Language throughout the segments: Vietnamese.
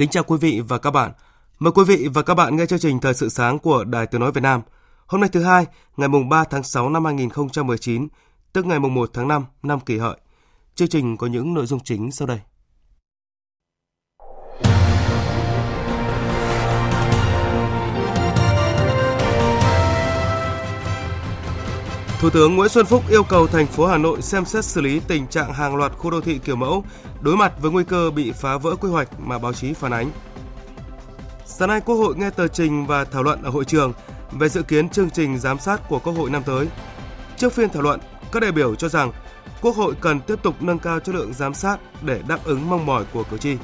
Kính chào quý vị và các bạn. Mời quý vị và các bạn nghe chương trình Thời sự sáng của Đài Tiếng Nói Việt Nam. Hôm nay thứ hai, ngày mùng 3 tháng 6 năm 2019, tức ngày mùng 1 tháng 5 năm kỷ hợi. Chương trình có những nội dung chính sau đây. Thủ tướng Nguyễn Xuân Phúc yêu cầu thành phố Hà Nội xem xét xử lý tình trạng hàng loạt khu đô thị kiểu mẫu đối mặt với nguy cơ bị phá vỡ quy hoạch mà báo chí phản ánh. Sáng nay, Quốc hội nghe tờ trình và thảo luận ở hội trường về dự kiến chương trình giám sát của Quốc hội năm tới. Trước phiên thảo luận, các đại biểu cho rằng Quốc hội cần tiếp tục nâng cao chất lượng giám sát để đáp ứng mong mỏi của cử tri.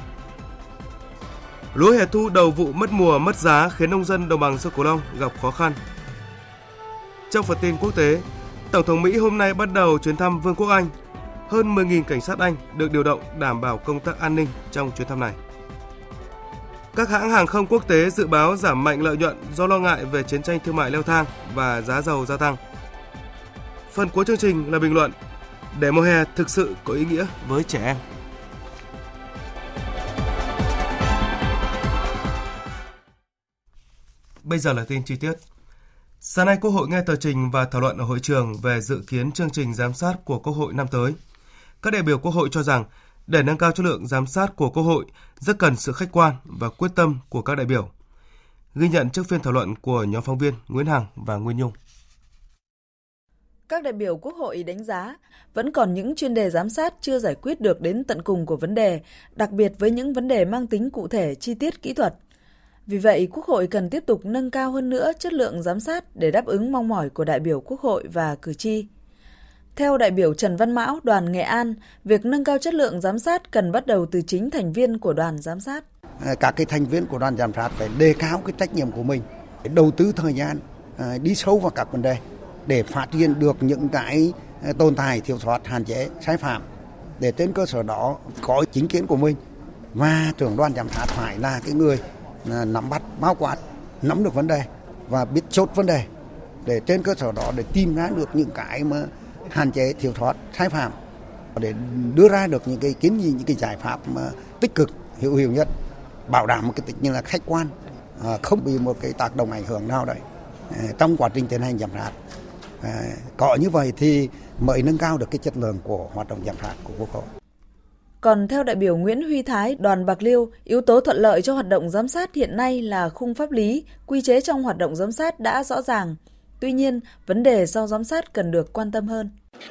Lúa hè thu đầu vụ mất mùa mất giá khiến nông dân đồng bằng sông Cửu Long gặp khó khăn. Trong phần tin quốc tế, Tổng thống Mỹ hôm nay bắt đầu chuyến thăm Vương quốc Anh. Hơn 10.000 cảnh sát Anh được điều động đảm bảo công tác an ninh trong chuyến thăm này. Các hãng hàng không quốc tế dự báo giảm mạnh lợi nhuận do lo ngại về chiến tranh thương mại leo thang và giá dầu gia tăng. Phần cuối chương trình là bình luận để mùa hè thực sự có ý nghĩa với trẻ em. Bây giờ là tin chi tiết. Sáng nay, Quốc hội nghe tờ trình và thảo luận ở hội trường về dự kiến chương trình giám sát của Quốc hội năm tới. Các đại biểu Quốc hội cho rằng, để nâng cao chất lượng giám sát của Quốc hội, rất cần sự khách quan và quyết tâm của các đại biểu. Ghi nhận trước phiên thảo luận của nhóm phóng viên Nguyễn Hằng và Nguyên Nhung. Các đại biểu Quốc hội đánh giá vẫn còn những chuyên đề giám sát chưa giải quyết được đến tận cùng của vấn đề, đặc biệt với những vấn đề mang tính cụ thể, chi tiết, kỹ thuật. Vì vậy, Quốc hội cần tiếp tục nâng cao hơn nữa chất lượng giám sát để đáp ứng mong mỏi của đại biểu Quốc hội và cử tri. Theo đại biểu Trần Văn Mão, đoàn Nghệ An, việc nâng cao chất lượng giám sát cần bắt đầu từ chính thành viên của đoàn giám sát. À, các cái thành viên của đoàn giám sát phải đề cao cái trách nhiệm của mình, đầu tư thời gian, à, đi sâu vào các vấn đề để phát hiện được những cái à, tồn tại, thiếu sót, hạn chế, sai phạm để trên cơ sở đó có chính kiến của mình và trưởng đoàn giám sát phải là cái người À, nắm bắt bao quát, nắm được vấn đề và biết chốt vấn đề để trên cơ sở đó để tìm ra được những cái mà hạn chế, thiếu sót, sai phạm để đưa ra được những cái kiến nghị, những cái giải pháp mà tích cực, hữu hiệu nhất, bảo đảm một cái tính như là khách quan à, không bị một cái tác động ảnh hưởng nào đấy à, trong quá trình tiến hành giám sát. Có như vậy thì mới nâng cao được cái chất lượng của hoạt động giám sát của quốc hội còn theo đại biểu Nguyễn Huy Thái, đoàn Bạc Liêu, yếu tố thuận lợi cho hoạt động giám sát hiện nay là khung pháp lý, quy chế trong hoạt động giám sát đã rõ ràng. Tuy nhiên, vấn đề sau giám sát cần được quan tâm hơn.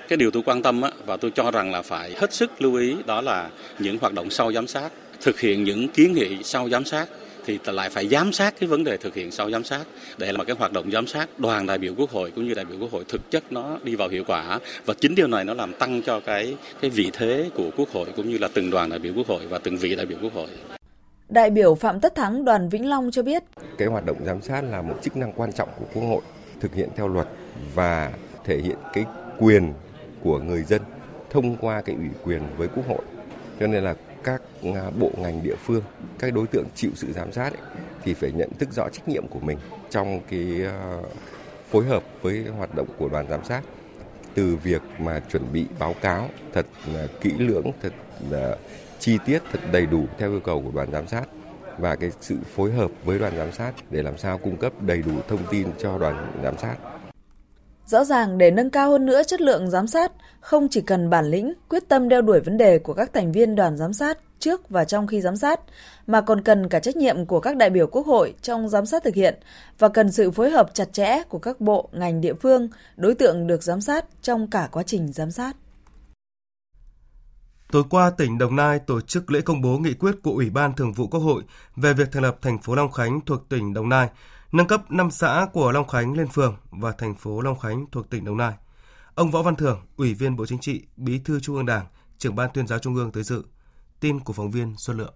Cái điều tôi quan tâm và tôi cho rằng là phải hết sức lưu ý đó là những hoạt động sau giám sát, thực hiện những kiến nghị sau giám sát thì lại phải giám sát cái vấn đề thực hiện sau giám sát. Để mà cái hoạt động giám sát đoàn đại biểu quốc hội cũng như đại biểu quốc hội thực chất nó đi vào hiệu quả. Và chính điều này nó làm tăng cho cái cái vị thế của quốc hội cũng như là từng đoàn đại biểu quốc hội và từng vị đại biểu quốc hội. Đại biểu Phạm Tất Thắng đoàn Vĩnh Long cho biết. Cái hoạt động giám sát là một chức năng quan trọng của quốc hội thực hiện theo luật và thể hiện cái quyền của người dân thông qua cái ủy quyền với quốc hội. Cho nên là các à, bộ ngành địa phương, các đối tượng chịu sự giám sát ấy, thì phải nhận thức rõ trách nhiệm của mình trong cái à, phối hợp với hoạt động của đoàn giám sát từ việc mà chuẩn bị báo cáo thật à, kỹ lưỡng, thật chi tiết, thật đầy đủ theo yêu cầu của đoàn giám sát và cái sự phối hợp với đoàn giám sát để làm sao cung cấp đầy đủ thông tin cho đoàn giám sát. Rõ ràng để nâng cao hơn nữa chất lượng giám sát, không chỉ cần bản lĩnh, quyết tâm đeo đuổi vấn đề của các thành viên đoàn giám sát trước và trong khi giám sát, mà còn cần cả trách nhiệm của các đại biểu quốc hội trong giám sát thực hiện và cần sự phối hợp chặt chẽ của các bộ, ngành địa phương, đối tượng được giám sát trong cả quá trình giám sát. Tối qua, tỉnh Đồng Nai tổ chức lễ công bố nghị quyết của Ủy ban Thường vụ Quốc hội về việc thành lập thành phố Long Khánh thuộc tỉnh Đồng Nai, nâng cấp 5 xã của Long Khánh lên phường và thành phố Long Khánh thuộc tỉnh Đồng Nai. Ông Võ Văn Thưởng, Ủy viên Bộ Chính trị, Bí thư Trung ương Đảng, trưởng ban tuyên giáo Trung ương tới dự. Tin của phóng viên Xuân Lượng.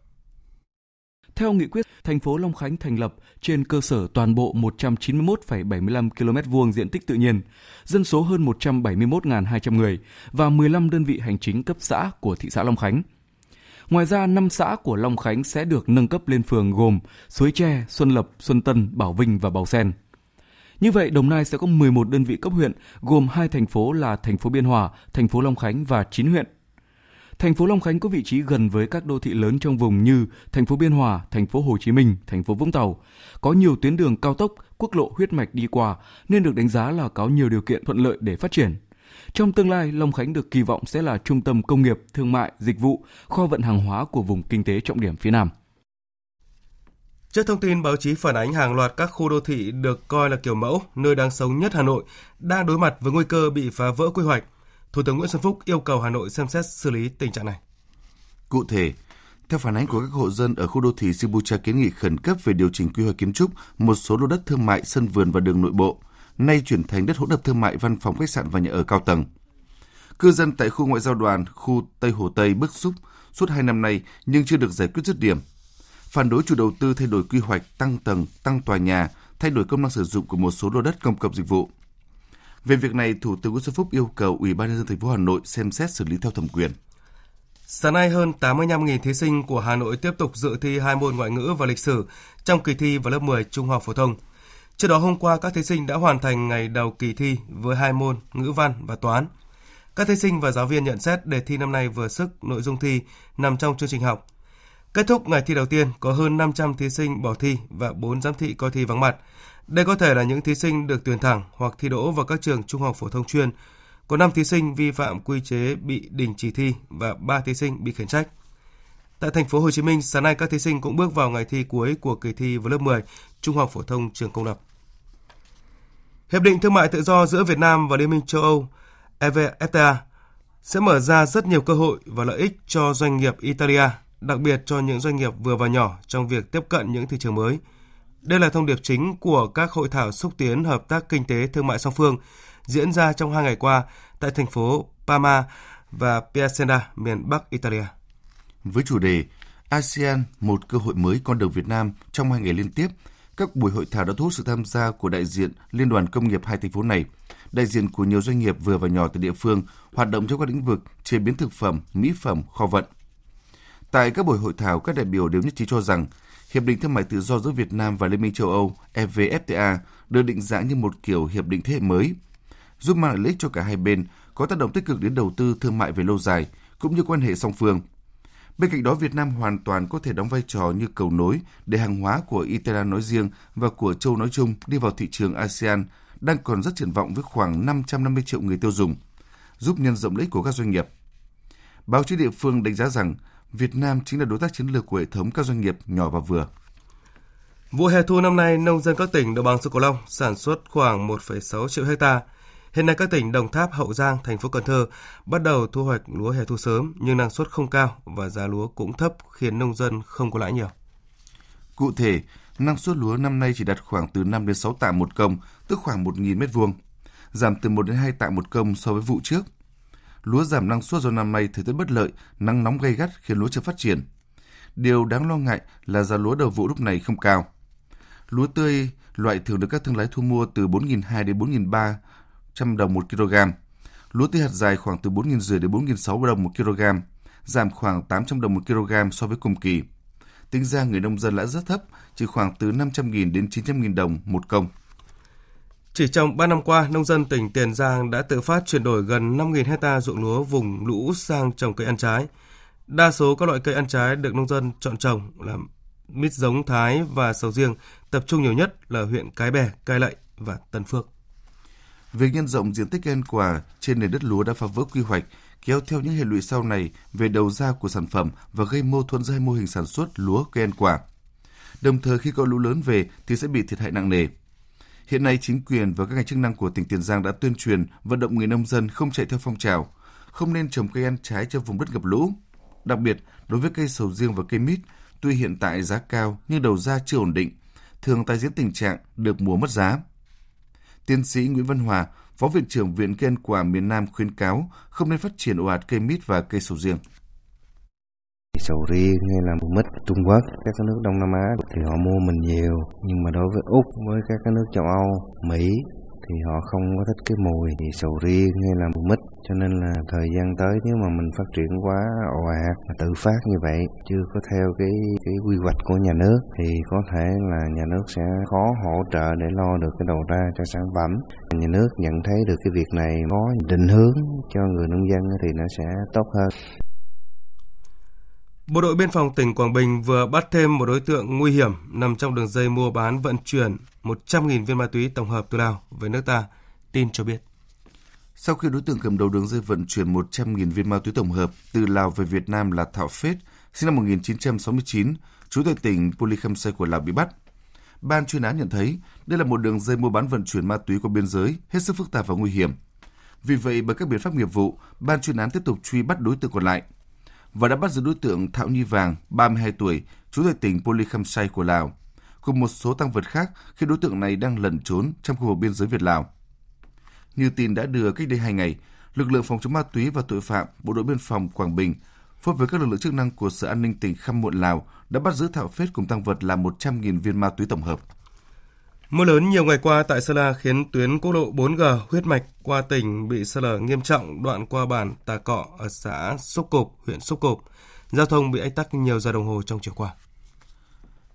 Theo nghị quyết, thành phố Long Khánh thành lập trên cơ sở toàn bộ 191,75 km vuông diện tích tự nhiên, dân số hơn 171.200 người và 15 đơn vị hành chính cấp xã của thị xã Long Khánh. Ngoài ra, 5 xã của Long Khánh sẽ được nâng cấp lên phường gồm Suối Tre, Xuân Lập, Xuân Tân, Bảo Vinh và Bảo Sen. Như vậy, Đồng Nai sẽ có 11 đơn vị cấp huyện, gồm hai thành phố là thành phố Biên Hòa, thành phố Long Khánh và 9 huyện. Thành phố Long Khánh có vị trí gần với các đô thị lớn trong vùng như thành phố Biên Hòa, thành phố Hồ Chí Minh, thành phố Vũng Tàu. Có nhiều tuyến đường cao tốc, quốc lộ huyết mạch đi qua nên được đánh giá là có nhiều điều kiện thuận lợi để phát triển. Trong tương lai, Long Khánh được kỳ vọng sẽ là trung tâm công nghiệp, thương mại, dịch vụ, kho vận hàng hóa của vùng kinh tế trọng điểm phía Nam. Trước thông tin báo chí phản ánh hàng loạt các khu đô thị được coi là kiểu mẫu, nơi đang sống nhất Hà Nội, đang đối mặt với nguy cơ bị phá vỡ quy hoạch, Thủ tướng Nguyễn Xuân Phúc yêu cầu Hà Nội xem xét xử lý tình trạng này. Cụ thể, theo phản ánh của các hộ dân ở khu đô thị Sibucha kiến nghị khẩn cấp về điều chỉnh quy hoạch kiến trúc một số lô đất thương mại, sân vườn và đường nội bộ, nay chuyển thành đất hỗn hợp thương mại, văn phòng, khách sạn và nhà ở cao tầng. Cư dân tại khu ngoại giao đoàn, khu Tây Hồ Tây bức xúc suốt hai năm nay nhưng chưa được giải quyết dứt điểm. Phản đối chủ đầu tư thay đổi quy hoạch, tăng tầng, tăng tòa nhà, thay đổi công năng sử dụng của một số lô đất công cộng dịch vụ. Về việc này, Thủ tướng Nguyễn Xuân Phúc yêu cầu Ủy ban nhân dân thành phố Hà Nội xem xét xử lý theo thẩm quyền. Sáng nay hơn 85.000 thí sinh của Hà Nội tiếp tục dự thi hai môn ngoại ngữ và lịch sử trong kỳ thi vào lớp 10 trung học phổ thông. Trước đó hôm qua các thí sinh đã hoàn thành ngày đầu kỳ thi với hai môn ngữ văn và toán. Các thí sinh và giáo viên nhận xét đề thi năm nay vừa sức nội dung thi nằm trong chương trình học. Kết thúc ngày thi đầu tiên có hơn 500 thí sinh bỏ thi và 4 giám thị coi thi vắng mặt. Đây có thể là những thí sinh được tuyển thẳng hoặc thi đỗ vào các trường trung học phổ thông chuyên. Có 5 thí sinh vi phạm quy chế bị đình chỉ thi và 3 thí sinh bị khiển trách. Tại thành phố Hồ Chí Minh, sáng nay các thí sinh cũng bước vào ngày thi cuối của kỳ thi vào lớp 10 trung học phổ thông trường công lập. Hiệp định thương mại tự do giữa Việt Nam và Liên minh châu Âu EVFTA sẽ mở ra rất nhiều cơ hội và lợi ích cho doanh nghiệp Italia, đặc biệt cho những doanh nghiệp vừa và nhỏ trong việc tiếp cận những thị trường mới – đây là thông điệp chính của các hội thảo xúc tiến hợp tác kinh tế thương mại song phương diễn ra trong hai ngày qua tại thành phố Parma và Piacenza, miền Bắc Italia. Với chủ đề ASEAN một cơ hội mới con đường Việt Nam trong hai ngày liên tiếp, các buổi hội thảo đã thu hút sự tham gia của đại diện Liên đoàn Công nghiệp hai thành phố này, đại diện của nhiều doanh nghiệp vừa và nhỏ từ địa phương hoạt động trong các lĩnh vực chế biến thực phẩm, mỹ phẩm, kho vận. Tại các buổi hội thảo, các đại biểu đều nhất trí cho rằng Hiệp định Thương mại Tự do giữa Việt Nam và Liên minh châu Âu EVFTA được định dạng như một kiểu hiệp định thế hệ mới, giúp mang lại lợi ích cho cả hai bên, có tác động tích cực đến đầu tư thương mại về lâu dài, cũng như quan hệ song phương. Bên cạnh đó, Việt Nam hoàn toàn có thể đóng vai trò như cầu nối để hàng hóa của Italia nói riêng và của châu nói chung đi vào thị trường ASEAN đang còn rất triển vọng với khoảng 550 triệu người tiêu dùng, giúp nhân rộng lợi ích của các doanh nghiệp. Báo chí địa phương đánh giá rằng Việt Nam chính là đối tác chiến lược của hệ thống các doanh nghiệp nhỏ và vừa. Vụ hè thu năm nay, nông dân các tỉnh đồng bằng sông Cửu Long sản xuất khoảng 1,6 triệu hecta. Hiện nay các tỉnh Đồng Tháp, Hậu Giang, thành phố Cần Thơ bắt đầu thu hoạch lúa hè thu sớm nhưng năng suất không cao và giá lúa cũng thấp khiến nông dân không có lãi nhiều. Cụ thể, năng suất lúa năm nay chỉ đạt khoảng từ 5 đến 6 tạ một công, tức khoảng 1.000 mét vuông, giảm từ 1 đến 2 tạ một công so với vụ trước – lúa giảm năng suất do năm nay thời tiết bất lợi, nắng nóng gay gắt khiến lúa chưa phát triển. Điều đáng lo ngại là giá lúa đầu vụ lúc này không cao. Lúa tươi loại thường được các thương lái thu mua từ 4.200 đến 4.300 đồng một kg. Lúa tía hạt dài khoảng từ 4.500 đến 4.600 đồng một kg, giảm khoảng 800 đồng một kg so với cùng kỳ. Tính ra người nông dân lãi rất thấp, chỉ khoảng từ 500.000 đến 900.000 đồng một công. Chỉ trong 3 năm qua, nông dân tỉnh Tiền Giang đã tự phát chuyển đổi gần 5.000 hecta ruộng lúa vùng lũ sang trồng cây ăn trái. Đa số các loại cây ăn trái được nông dân chọn trồng là mít giống Thái và sầu riêng, tập trung nhiều nhất là huyện Cái Bè, Cai Lậy và Tân Phước. Việc nhân rộng diện tích cây ăn quả trên nền đất lúa đã phá vỡ quy hoạch, kéo theo những hệ lụy sau này về đầu ra của sản phẩm và gây mâu thuẫn giữa hai mô hình sản xuất lúa cây ăn quả. Đồng thời khi có lũ lớn về thì sẽ bị thiệt hại nặng nề. Hiện nay, chính quyền và các ngành chức năng của tỉnh Tiền Giang đã tuyên truyền vận động người nông dân không chạy theo phong trào, không nên trồng cây ăn trái cho vùng đất ngập lũ. Đặc biệt, đối với cây sầu riêng và cây mít, tuy hiện tại giá cao nhưng đầu ra chưa ổn định, thường tái diễn tình trạng được mùa mất giá. Tiến sĩ Nguyễn Văn Hòa, Phó Viện trưởng Viện Cây quả miền Nam khuyến cáo không nên phát triển ồ ạt cây mít và cây sầu riêng. Sầu riêng hay là mít Trung Quốc, các nước Đông Nam Á thì họ mua mình nhiều, nhưng mà đối với Úc với các nước châu Âu, Mỹ thì họ không có thích cái mùi thì sầu riêng hay là mít. Cho nên là thời gian tới nếu mà mình phát triển quá ồ ạt mà tự phát như vậy, chưa có theo cái cái quy hoạch của nhà nước, thì có thể là nhà nước sẽ khó hỗ trợ để lo được cái đầu ra cho sản phẩm. Nhà nước nhận thấy được cái việc này có định hướng cho người nông dân thì nó sẽ tốt hơn. Bộ đội biên phòng tỉnh Quảng Bình vừa bắt thêm một đối tượng nguy hiểm nằm trong đường dây mua bán vận chuyển 100.000 viên ma túy tổng hợp từ Lào về nước ta, tin cho biết. Sau khi đối tượng cầm đầu đường dây vận chuyển 100.000 viên ma túy tổng hợp từ Lào về Việt Nam là Thảo Phết, sinh năm 1969, trú tại tỉnh Polikhamsay của Lào bị bắt. Ban chuyên án nhận thấy đây là một đường dây mua bán vận chuyển ma túy qua biên giới hết sức phức tạp và nguy hiểm. Vì vậy, bằng các biện pháp nghiệp vụ, ban chuyên án tiếp tục truy bắt đối tượng còn lại – và đã bắt giữ đối tượng Thảo Nhi Vàng, 32 tuổi, trú tại tỉnh Polikhamsay của Lào, cùng một số tăng vật khác khi đối tượng này đang lẩn trốn trong khu vực biên giới Việt-Lào. Như tin đã đưa cách đây hai ngày, lực lượng phòng chống ma túy và tội phạm Bộ đội Biên phòng Quảng Bình phối với các lực lượng chức năng của Sở An ninh tỉnh Khăm Muộn Lào đã bắt giữ thảo Phết cùng tăng vật là 100.000 viên ma túy tổng hợp. Mưa lớn nhiều ngày qua tại Sơn La khiến tuyến quốc lộ 4G huyết mạch qua tỉnh bị sạt lở nghiêm trọng đoạn qua bản Tà Cọ ở xã Sốc Cộp, huyện Sốc Cộp. Giao thông bị ách tắc nhiều giờ đồng hồ trong chiều qua.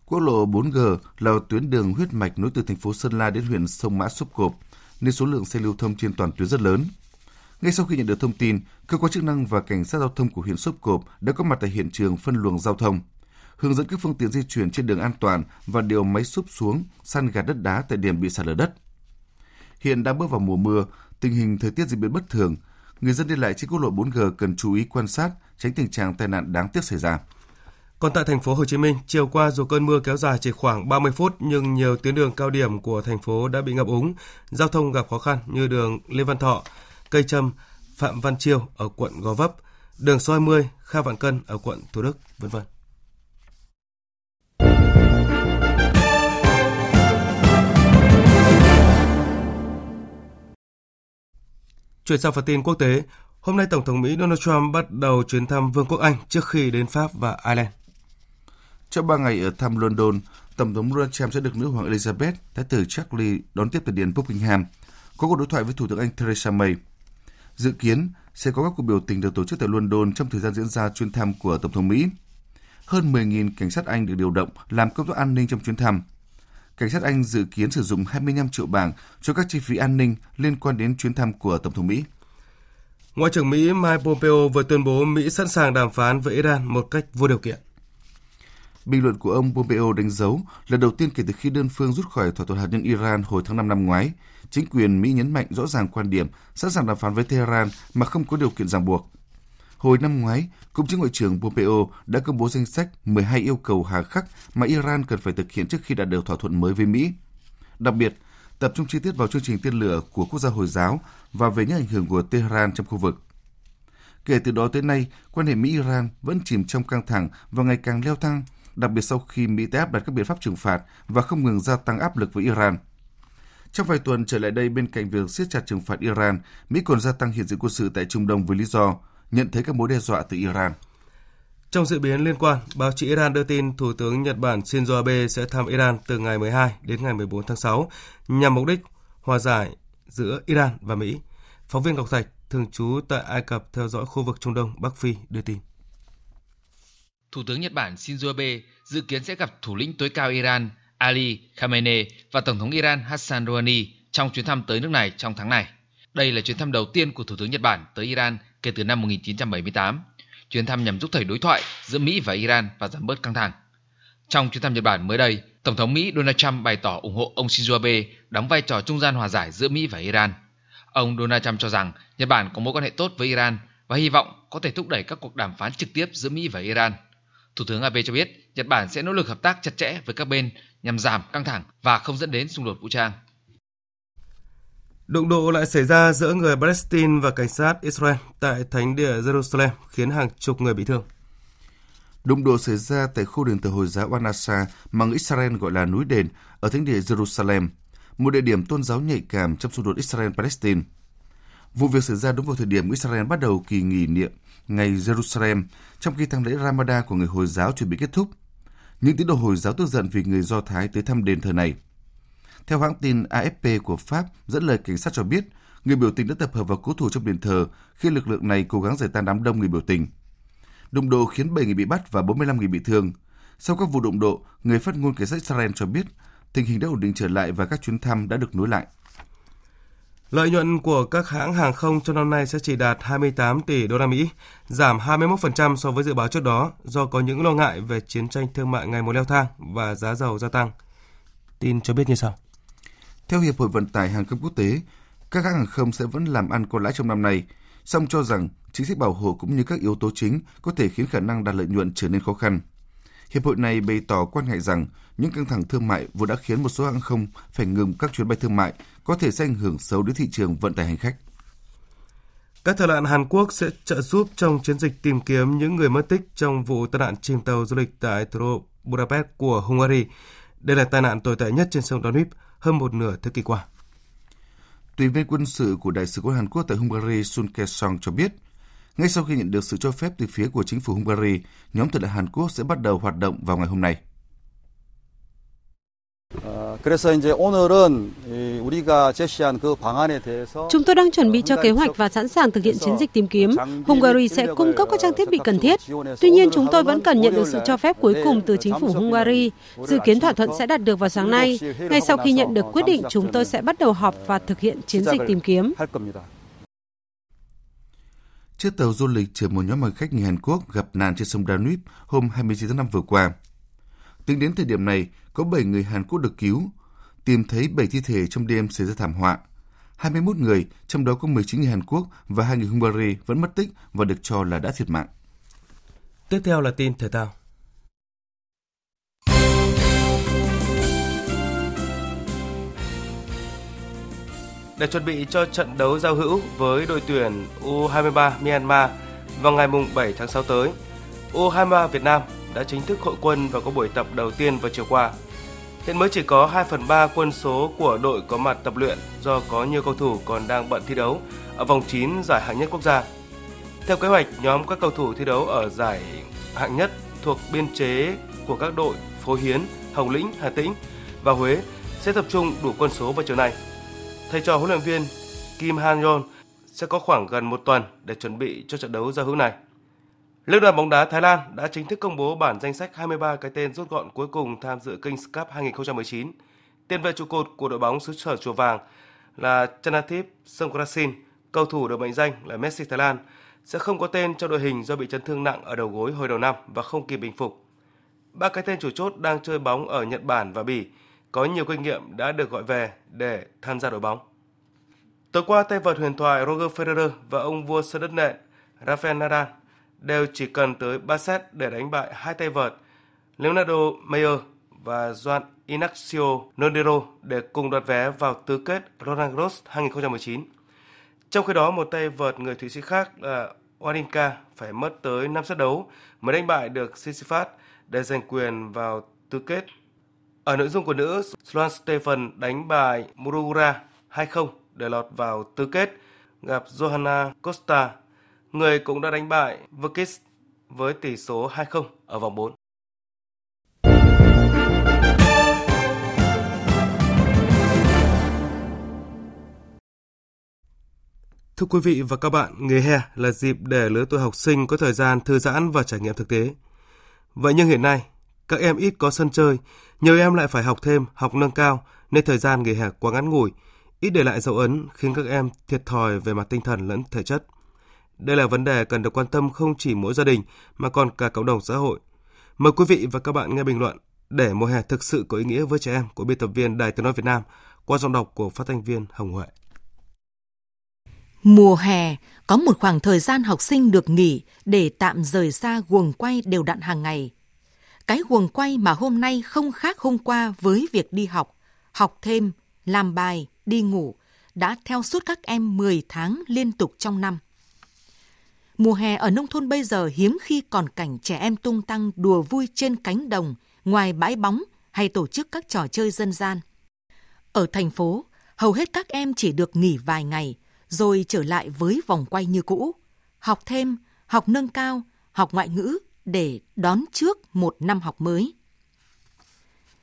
Quốc lộ 4G là tuyến đường huyết mạch nối từ thành phố Sơn La đến huyện Sông Mã Sốp Cộp, nên số lượng xe lưu thông trên toàn tuyến rất lớn. Ngay sau khi nhận được thông tin, cơ quan chức năng và cảnh sát giao thông của huyện Sốp Cộp đã có mặt tại hiện trường phân luồng giao thông – hướng dẫn các phương tiện di chuyển trên đường an toàn và điều máy xúc xuống săn gạt đất đá tại điểm bị sạt lở đất. Hiện đang bước vào mùa mưa, tình hình thời tiết diễn biến bất thường, người dân đi lại trên quốc lộ 4G cần chú ý quan sát, tránh tình trạng tai nạn đáng tiếc xảy ra. Còn tại thành phố Hồ Chí Minh, chiều qua dù cơn mưa kéo dài chỉ khoảng 30 phút nhưng nhiều tuyến đường cao điểm của thành phố đã bị ngập úng, giao thông gặp khó khăn như đường Lê Văn Thọ, Cây Trâm, Phạm Văn Chiêu ở quận Gò Vấp, đường Soi 10, Kha Vạn Cân ở quận Thủ Đức, vân vân. Chuyển sang phần tin quốc tế, hôm nay Tổng thống Mỹ Donald Trump bắt đầu chuyến thăm Vương quốc Anh trước khi đến Pháp và Ireland. Trong 3 ngày ở thăm London, Tổng thống Donald Trump sẽ được nữ hoàng Elizabeth, thái tử Charles đón tiếp tại Điện Buckingham, có cuộc đối thoại với Thủ tướng Anh Theresa May. Dự kiến sẽ có các cuộc biểu tình được tổ chức tại London trong thời gian diễn ra chuyến thăm của Tổng thống Mỹ. Hơn 10.000 cảnh sát Anh được điều động làm công tác an ninh trong chuyến thăm – cảnh sát Anh dự kiến sử dụng 25 triệu bảng cho các chi phí an ninh liên quan đến chuyến thăm của Tổng thống Mỹ. Ngoại trưởng Mỹ Mike Pompeo vừa tuyên bố Mỹ sẵn sàng đàm phán với Iran một cách vô điều kiện. Bình luận của ông Pompeo đánh dấu lần đầu tiên kể từ khi đơn phương rút khỏi thỏa thuận hạt nhân Iran hồi tháng 5 năm ngoái. Chính quyền Mỹ nhấn mạnh rõ ràng quan điểm sẵn sàng đàm phán với Tehran mà không có điều kiện ràng buộc. Hồi năm ngoái, Cục trưởng Ngoại trưởng Pompeo đã công bố danh sách 12 yêu cầu hà khắc mà Iran cần phải thực hiện trước khi đạt được thỏa thuận mới với Mỹ. Đặc biệt, tập trung chi tiết vào chương trình tên lửa của quốc gia Hồi giáo và về những ảnh hưởng của Tehran trong khu vực. Kể từ đó tới nay, quan hệ Mỹ-Iran vẫn chìm trong căng thẳng và ngày càng leo thang, đặc biệt sau khi Mỹ đã áp đặt các biện pháp trừng phạt và không ngừng gia tăng áp lực với Iran. Trong vài tuần trở lại đây, bên cạnh việc siết chặt trừng phạt Iran, Mỹ còn gia tăng hiện diện quân sự tại Trung Đông với lý do nhận thấy các mối đe dọa từ Iran. Trong dự biến liên quan, báo chí Iran đưa tin Thủ tướng Nhật Bản Shinzo Abe sẽ thăm Iran từ ngày 12 đến ngày 14 tháng 6 nhằm mục đích hòa giải giữa Iran và Mỹ. Phóng viên Ngọc Thạch, thường trú tại Ai Cập theo dõi khu vực Trung Đông, Bắc Phi đưa tin. Thủ tướng Nhật Bản Shinzo Abe dự kiến sẽ gặp thủ lĩnh tối cao Iran Ali Khamenei và Tổng thống Iran Hassan Rouhani trong chuyến thăm tới nước này trong tháng này. Đây là chuyến thăm đầu tiên của Thủ tướng Nhật Bản tới Iran kể từ năm 1978. Chuyến thăm nhằm thúc đẩy đối thoại giữa Mỹ và Iran và giảm bớt căng thẳng. Trong chuyến thăm Nhật Bản mới đây, Tổng thống Mỹ Donald Trump bày tỏ ủng hộ ông Shinzo Abe đóng vai trò trung gian hòa giải giữa Mỹ và Iran. Ông Donald Trump cho rằng Nhật Bản có mối quan hệ tốt với Iran và hy vọng có thể thúc đẩy các cuộc đàm phán trực tiếp giữa Mỹ và Iran. Thủ tướng Abe cho biết Nhật Bản sẽ nỗ lực hợp tác chặt chẽ với các bên nhằm giảm căng thẳng và không dẫn đến xung đột vũ trang. Đụng độ lại xảy ra giữa người Palestine và cảnh sát Israel tại thánh địa Jerusalem khiến hàng chục người bị thương. Đụng độ xảy ra tại khu đền thờ Hồi giáo Al-Aqsa mà người Israel gọi là núi đền ở thánh địa Jerusalem, một địa điểm tôn giáo nhạy cảm trong xung đột Israel-Palestine. Vụ việc xảy ra đúng vào thời điểm Israel bắt đầu kỳ nghỉ niệm ngày Jerusalem, trong khi tháng lễ Ramadan của người Hồi giáo chuẩn bị kết thúc. Những tín đồ Hồi giáo tức giận vì người Do Thái tới thăm đền thờ này. Theo hãng tin AFP của Pháp dẫn lời cảnh sát cho biết, người biểu tình đã tập hợp vào cố thủ trong đền thờ khi lực lượng này cố gắng giải tán đám đông người biểu tình. Đụng độ khiến 7 người bị bắt và 45 người bị thương. Sau các vụ đụng độ, người phát ngôn cảnh sát Israel cho biết tình hình đã ổn định trở lại và các chuyến thăm đã được nối lại. Lợi nhuận của các hãng hàng không trong năm nay sẽ chỉ đạt 28 tỷ đô la Mỹ, giảm 21% so với dự báo trước đó do có những lo ngại về chiến tranh thương mại ngày một leo thang và giá dầu gia tăng. Tin cho biết như sau. Theo Hiệp hội Vận tải Hàng không Quốc tế, các hãng hàng không sẽ vẫn làm ăn có lãi trong năm nay, song cho rằng chính sách bảo hộ cũng như các yếu tố chính có thể khiến khả năng đạt lợi nhuận trở nên khó khăn. Hiệp hội này bày tỏ quan ngại rằng những căng thẳng thương mại vốn đã khiến một số hãng không phải ngừng các chuyến bay thương mại có thể sẽ ảnh hưởng xấu đến thị trường vận tải hành khách. Các thợ lặn Hàn Quốc sẽ trợ giúp trong chiến dịch tìm kiếm những người mất tích trong vụ tai nạn chìm tàu du lịch tại thủ đô Budapest của Hungary. Đây là tai nạn tồi tệ nhất trên sông Danube hơn một nửa thế kỷ qua. Tùy viên quân sự của Đại sứ quán Hàn Quốc tại Hungary Sun Ke-song cho biết, ngay sau khi nhận được sự cho phép từ phía của chính phủ Hungary, nhóm thợ lặn Hàn Quốc sẽ bắt đầu hoạt động vào ngày hôm nay. Chúng tôi đang chuẩn bị cho kế hoạch và sẵn sàng thực hiện chiến dịch tìm kiếm. Hungary sẽ cung cấp các trang thiết bị cần thiết. Tuy nhiên, chúng tôi vẫn cần nhận được sự cho phép cuối cùng từ chính phủ Hungary. Dự kiến thỏa thuận sẽ đạt được vào sáng nay. Ngay sau khi nhận được quyết định, chúng tôi sẽ bắt đầu họp và thực hiện chiến dịch tìm kiếm. Chiếc tàu du lịch chở một nhóm hành khách người Hàn Quốc gặp nạn trên sông Danube hôm 29 tháng 5 vừa qua. Tính đến thời điểm này, có 7 người Hàn Quốc được cứu, tìm thấy 7 thi thể trong đêm xảy ra thảm họa. 21 người, trong đó có 19 người Hàn Quốc và 2 người Hungary vẫn mất tích và được cho là đã thiệt mạng. Tiếp theo là tin thể thao. Để chuẩn bị cho trận đấu giao hữu với đội tuyển U23 Myanmar vào ngày 7 tháng 6 tới, U23 Việt Nam đã chính thức hội quân và có buổi tập đầu tiên vào chiều qua. Hiện mới chỉ có 2 phần 3 quân số của đội có mặt tập luyện do có nhiều cầu thủ còn đang bận thi đấu ở vòng 9 giải hạng nhất quốc gia. Theo kế hoạch, nhóm các cầu thủ thi đấu ở giải hạng nhất thuộc biên chế của các đội Phố Hiến, Hồng Lĩnh, Hà Tĩnh và Huế sẽ tập trung đủ quân số vào chiều nay. Thầy trò huấn luyện viên Kim Han Yon sẽ có khoảng gần một tuần để chuẩn bị cho trận đấu giao hữu này. Liên đoàn bóng đá Thái Lan đã chính thức công bố bản danh sách 23 cái tên rút gọn cuối cùng tham dự Kings Cup 2019. Tiền vệ trụ cột của đội bóng xứ sở chùa vàng là Chanathip Songkrasin, cầu thủ được mệnh danh là Messi Thái Lan, sẽ không có tên trong đội hình do bị chấn thương nặng ở đầu gối hồi đầu năm và không kịp bình phục. Ba cái tên chủ chốt đang chơi bóng ở Nhật Bản và Bỉ có nhiều kinh nghiệm đã được gọi về để tham gia đội bóng. Tối qua, tay vợt huyền thoại Roger Federer và ông vua sân đất nện Rafael Nadal đều chỉ cần tới 3 set để đánh bại hai tay vợt Leonardo Mayer và Juan Inacio Nodero để cùng đoạt vé vào tứ kết Roland Garros 2019. Trong khi đó, một tay vợt người Thụy Sĩ khác là Wawrinka phải mất tới 5 set đấu mới đánh bại được Sisyphus để giành quyền vào tứ kết. Ở nội dung của nữ, Sloane Stephen đánh bại Murugura 2-0 để lọt vào tứ kết gặp Johanna Costa người cũng đã đánh bại Vukis với tỷ số 2-0 ở vòng 4. Thưa quý vị và các bạn, nghề hè là dịp để lứa tuổi học sinh có thời gian thư giãn và trải nghiệm thực tế. Vậy nhưng hiện nay, các em ít có sân chơi, nhiều em lại phải học thêm, học nâng cao nên thời gian nghỉ hè quá ngắn ngủi, ít để lại dấu ấn khiến các em thiệt thòi về mặt tinh thần lẫn thể chất. Đây là vấn đề cần được quan tâm không chỉ mỗi gia đình mà còn cả cộng đồng xã hội. Mời quý vị và các bạn nghe bình luận để mùa hè thực sự có ý nghĩa với trẻ em của biên tập viên Đài Tiếng nói Việt Nam qua giọng đọc của phát thanh viên Hồng Huệ. Mùa hè có một khoảng thời gian học sinh được nghỉ để tạm rời xa guồng quay đều đặn hàng ngày. Cái guồng quay mà hôm nay không khác hôm qua với việc đi học, học thêm, làm bài, đi ngủ đã theo suốt các em 10 tháng liên tục trong năm. Mùa hè ở nông thôn bây giờ hiếm khi còn cảnh trẻ em tung tăng đùa vui trên cánh đồng, ngoài bãi bóng hay tổ chức các trò chơi dân gian. Ở thành phố, hầu hết các em chỉ được nghỉ vài ngày, rồi trở lại với vòng quay như cũ. Học thêm, học nâng cao, học ngoại ngữ để đón trước một năm học mới.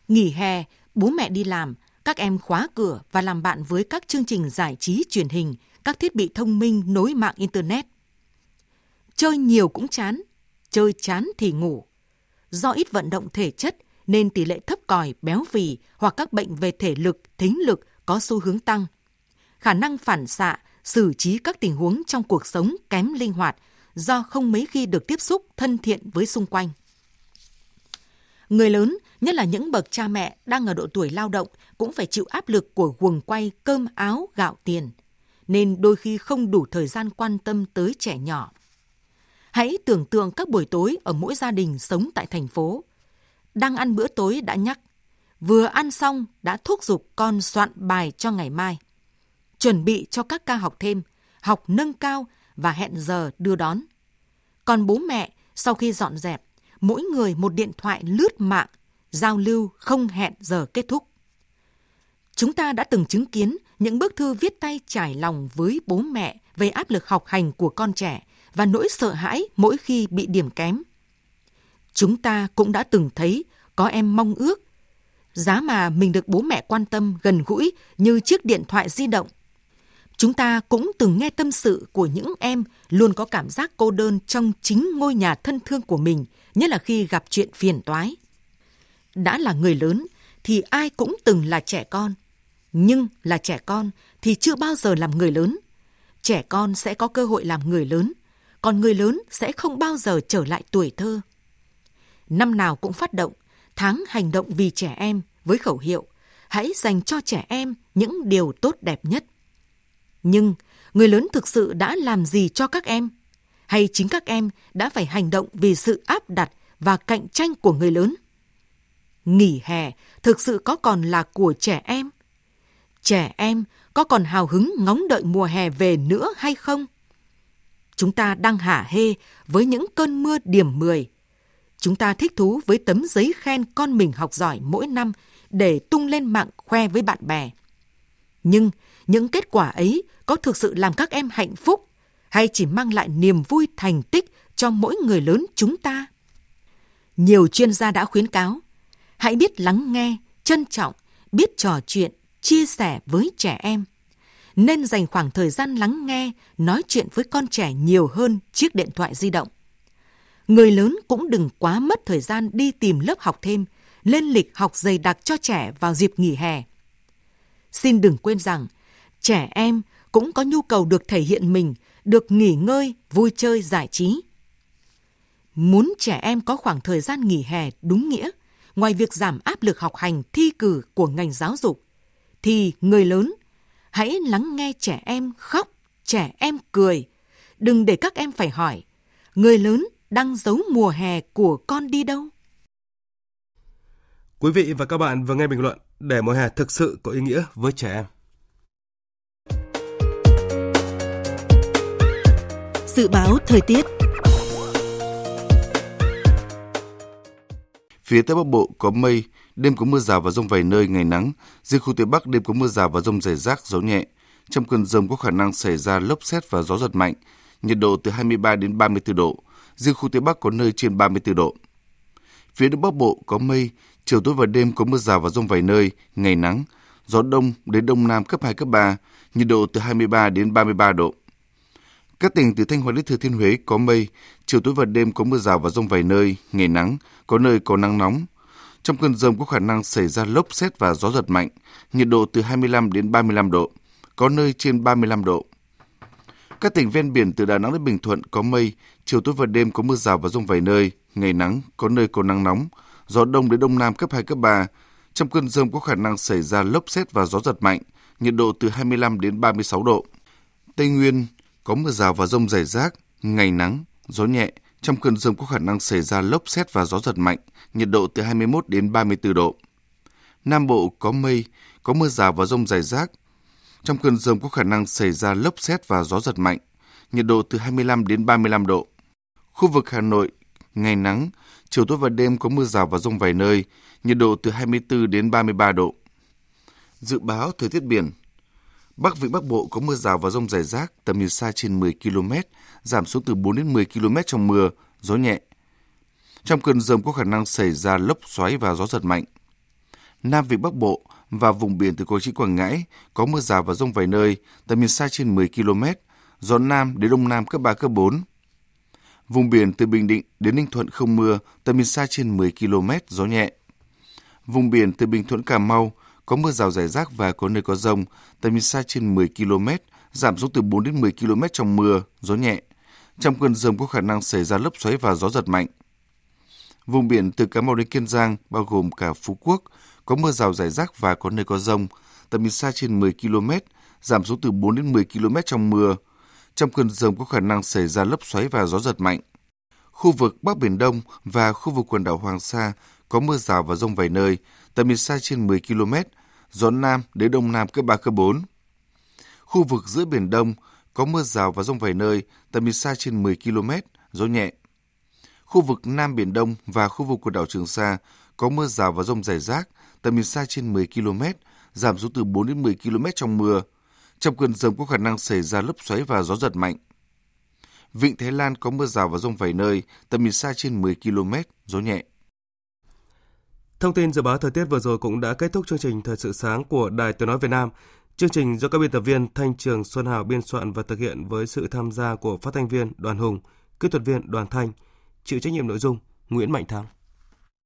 Nghỉ hè, bố mẹ đi làm, các em khóa cửa và làm bạn với các chương trình giải trí truyền hình, các thiết bị thông minh nối mạng Internet. Chơi nhiều cũng chán, chơi chán thì ngủ. Do ít vận động thể chất nên tỷ lệ thấp còi, béo phì hoặc các bệnh về thể lực, thính lực có xu hướng tăng. Khả năng phản xạ, xử trí các tình huống trong cuộc sống kém linh hoạt do không mấy khi được tiếp xúc thân thiện với xung quanh. Người lớn, nhất là những bậc cha mẹ đang ở độ tuổi lao động cũng phải chịu áp lực của guồng quay cơm áo gạo tiền, nên đôi khi không đủ thời gian quan tâm tới trẻ nhỏ. Hãy tưởng tượng các buổi tối ở mỗi gia đình sống tại thành phố. Đang ăn bữa tối đã nhắc, vừa ăn xong đã thúc giục con soạn bài cho ngày mai. Chuẩn bị cho các ca học thêm, học nâng cao và hẹn giờ đưa đón. Còn bố mẹ, sau khi dọn dẹp, mỗi người một điện thoại lướt mạng, giao lưu không hẹn giờ kết thúc. Chúng ta đã từng chứng kiến những bức thư viết tay trải lòng với bố mẹ về áp lực học hành của con trẻ và nỗi sợ hãi mỗi khi bị điểm kém. Chúng ta cũng đã từng thấy có em mong ước giá mà mình được bố mẹ quan tâm gần gũi như chiếc điện thoại di động. Chúng ta cũng từng nghe tâm sự của những em luôn có cảm giác cô đơn trong chính ngôi nhà thân thương của mình, nhất là khi gặp chuyện phiền toái. Đã là người lớn thì ai cũng từng là trẻ con, nhưng là trẻ con thì chưa bao giờ làm người lớn. Trẻ con sẽ có cơ hội làm người lớn, còn người lớn sẽ không bao giờ trở lại tuổi thơ. Năm nào cũng phát động tháng hành động vì trẻ em với khẩu hiệu hãy dành cho trẻ em những điều tốt đẹp nhất. Nhưng, người lớn thực sự đã làm gì cho các em? Hay chính các em đã phải hành động vì sự áp đặt và cạnh tranh của người lớn? Nghỉ hè thực sự có còn là của trẻ em? Trẻ em có còn hào hứng ngóng đợi mùa hè về nữa hay không? Chúng ta đang hả hê với những cơn mưa điểm 10. Chúng ta thích thú với tấm giấy khen con mình học giỏi mỗi năm để tung lên mạng khoe với bạn bè. Nhưng những kết quả ấy có thực sự làm các em hạnh phúc hay chỉ mang lại niềm vui thành tích cho mỗi người lớn chúng ta? Nhiều chuyên gia đã khuyến cáo, hãy biết lắng nghe, trân trọng, biết trò chuyện, chia sẻ với trẻ em. Nên dành khoảng thời gian lắng nghe, nói chuyện với con trẻ nhiều hơn chiếc điện thoại di động. Người lớn cũng đừng quá mất thời gian đi tìm lớp học thêm, lên lịch học dày đặc cho trẻ vào dịp nghỉ hè. Xin đừng quên rằng, trẻ em cũng có nhu cầu được thể hiện mình, được nghỉ ngơi, vui chơi, giải trí. Muốn trẻ em có khoảng thời gian nghỉ hè đúng nghĩa, ngoài việc giảm áp lực học hành thi cử của ngành giáo dục, thì người lớn hãy lắng nghe trẻ em khóc, trẻ em cười. Đừng để các em phải hỏi, người lớn đang giấu mùa hè của con đi đâu? Quý vị và các bạn vừa nghe bình luận để mùa hè thực sự có ý nghĩa với trẻ em. Dự báo thời tiết Phía Tây Bắc Bộ có mây, đêm có mưa rào và rông vài nơi, ngày nắng. Riêng khu Tây Bắc đêm có mưa rào và rông rải rác, gió nhẹ. Trong cơn rông có khả năng xảy ra lốc xét và gió giật mạnh. Nhiệt độ từ 23 đến 34 độ. Riêng khu Tây Bắc có nơi trên 34 độ. Phía Đông Bắc Bộ có mây, chiều tối và đêm có mưa rào và rông vài nơi, ngày nắng. Gió đông đến đông nam cấp 2, cấp 3, nhiệt độ từ 23 đến 33 độ. Các tỉnh từ Thanh Hóa đến Thừa Thiên Huế có mây, chiều tối và đêm có mưa rào và rông vài nơi, ngày nắng, có nơi có nắng nóng. Trong cơn rông có khả năng xảy ra lốc xét và gió giật mạnh, nhiệt độ từ 25 đến 35 độ, có nơi trên 35 độ. Các tỉnh ven biển từ Đà Nẵng đến Bình Thuận có mây, chiều tối và đêm có mưa rào và rông vài nơi, ngày nắng, có nơi có nắng nóng, gió đông đến đông nam cấp 2, cấp 3. Trong cơn rông có khả năng xảy ra lốc xét và gió giật mạnh, nhiệt độ từ 25 đến 36 độ. Tây Nguyên có mưa rào và rông rải rác, ngày nắng, gió nhẹ. Trong cơn rông có khả năng xảy ra lốc xét và gió giật mạnh, nhiệt độ từ 21 đến 34 độ. Nam Bộ có mây, có mưa rào và rông rải rác. Trong cơn rông có khả năng xảy ra lốc xét và gió giật mạnh, nhiệt độ từ 25 đến 35 độ. Khu vực Hà Nội, ngày nắng, chiều tối và đêm có mưa rào và rông vài nơi, nhiệt độ từ 24 đến 33 độ. Dự báo thời tiết biển Bắc Vịnh Bắc Bộ có mưa rào và rông rải rác, tầm nhìn xa trên 10 km, giảm xuống từ 4 đến 10 km trong mưa, gió nhẹ. Trong cơn rông có khả năng xảy ra lốc xoáy và gió giật mạnh. Nam Vịnh Bắc Bộ và vùng biển từ Quảng Trị Quảng Ngãi có mưa rào và rông vài nơi, tầm nhìn xa trên 10 km, gió Nam đến Đông Nam cấp 3, cấp 4. Vùng biển từ Bình Định đến Ninh Thuận không mưa, tầm nhìn xa trên 10 km, gió nhẹ. Vùng biển từ Bình Thuận Cà Mau có mưa rào rải rác và có nơi có rông, tầm nhìn xa trên 10 km, giảm xuống từ 4 đến 10 km trong mưa, gió nhẹ. Trong cơn rông có khả năng xảy ra lốc xoáy và gió giật mạnh. Vùng biển từ Cà Mau đến Kiên Giang, bao gồm cả Phú Quốc, có mưa rào rải rác và có nơi có rông, tầm nhìn xa trên 10 km, giảm xuống từ 4 đến 10 km trong mưa. Trong cơn rông có khả năng xảy ra lốc xoáy và gió giật mạnh. Khu vực Bắc Biển Đông và khu vực quần đảo Hoàng Sa có mưa rào và rông vài nơi, tầm nhìn xa trên 10 km, gió Nam đến Đông Nam cấp 3, cấp 4. Khu vực giữa Biển Đông có mưa rào và rông vài nơi, tầm nhìn xa trên 10 km, gió nhẹ. Khu vực Nam Biển Đông và khu vực quần đảo Trường Sa có mưa rào và rông rải rác, tầm nhìn xa trên 10 km, giảm xuống từ 4 đến 10 km trong mưa. Trong cơn rông có khả năng xảy ra lốc xoáy và gió giật mạnh. Vịnh Thái Lan có mưa rào và rông vài nơi, tầm nhìn xa trên 10 km, gió nhẹ. Thông tin dự báo thời tiết vừa rồi cũng đã kết thúc chương trình Thời sự sáng của Đài Tiếng Nói Việt Nam. Chương trình do các biên tập viên Thanh Trường Xuân Hào biên soạn và thực hiện với sự tham gia của phát thanh viên Đoàn Hùng, kỹ thuật viên Đoàn Thanh, chịu trách nhiệm nội dung Nguyễn Mạnh Thắng.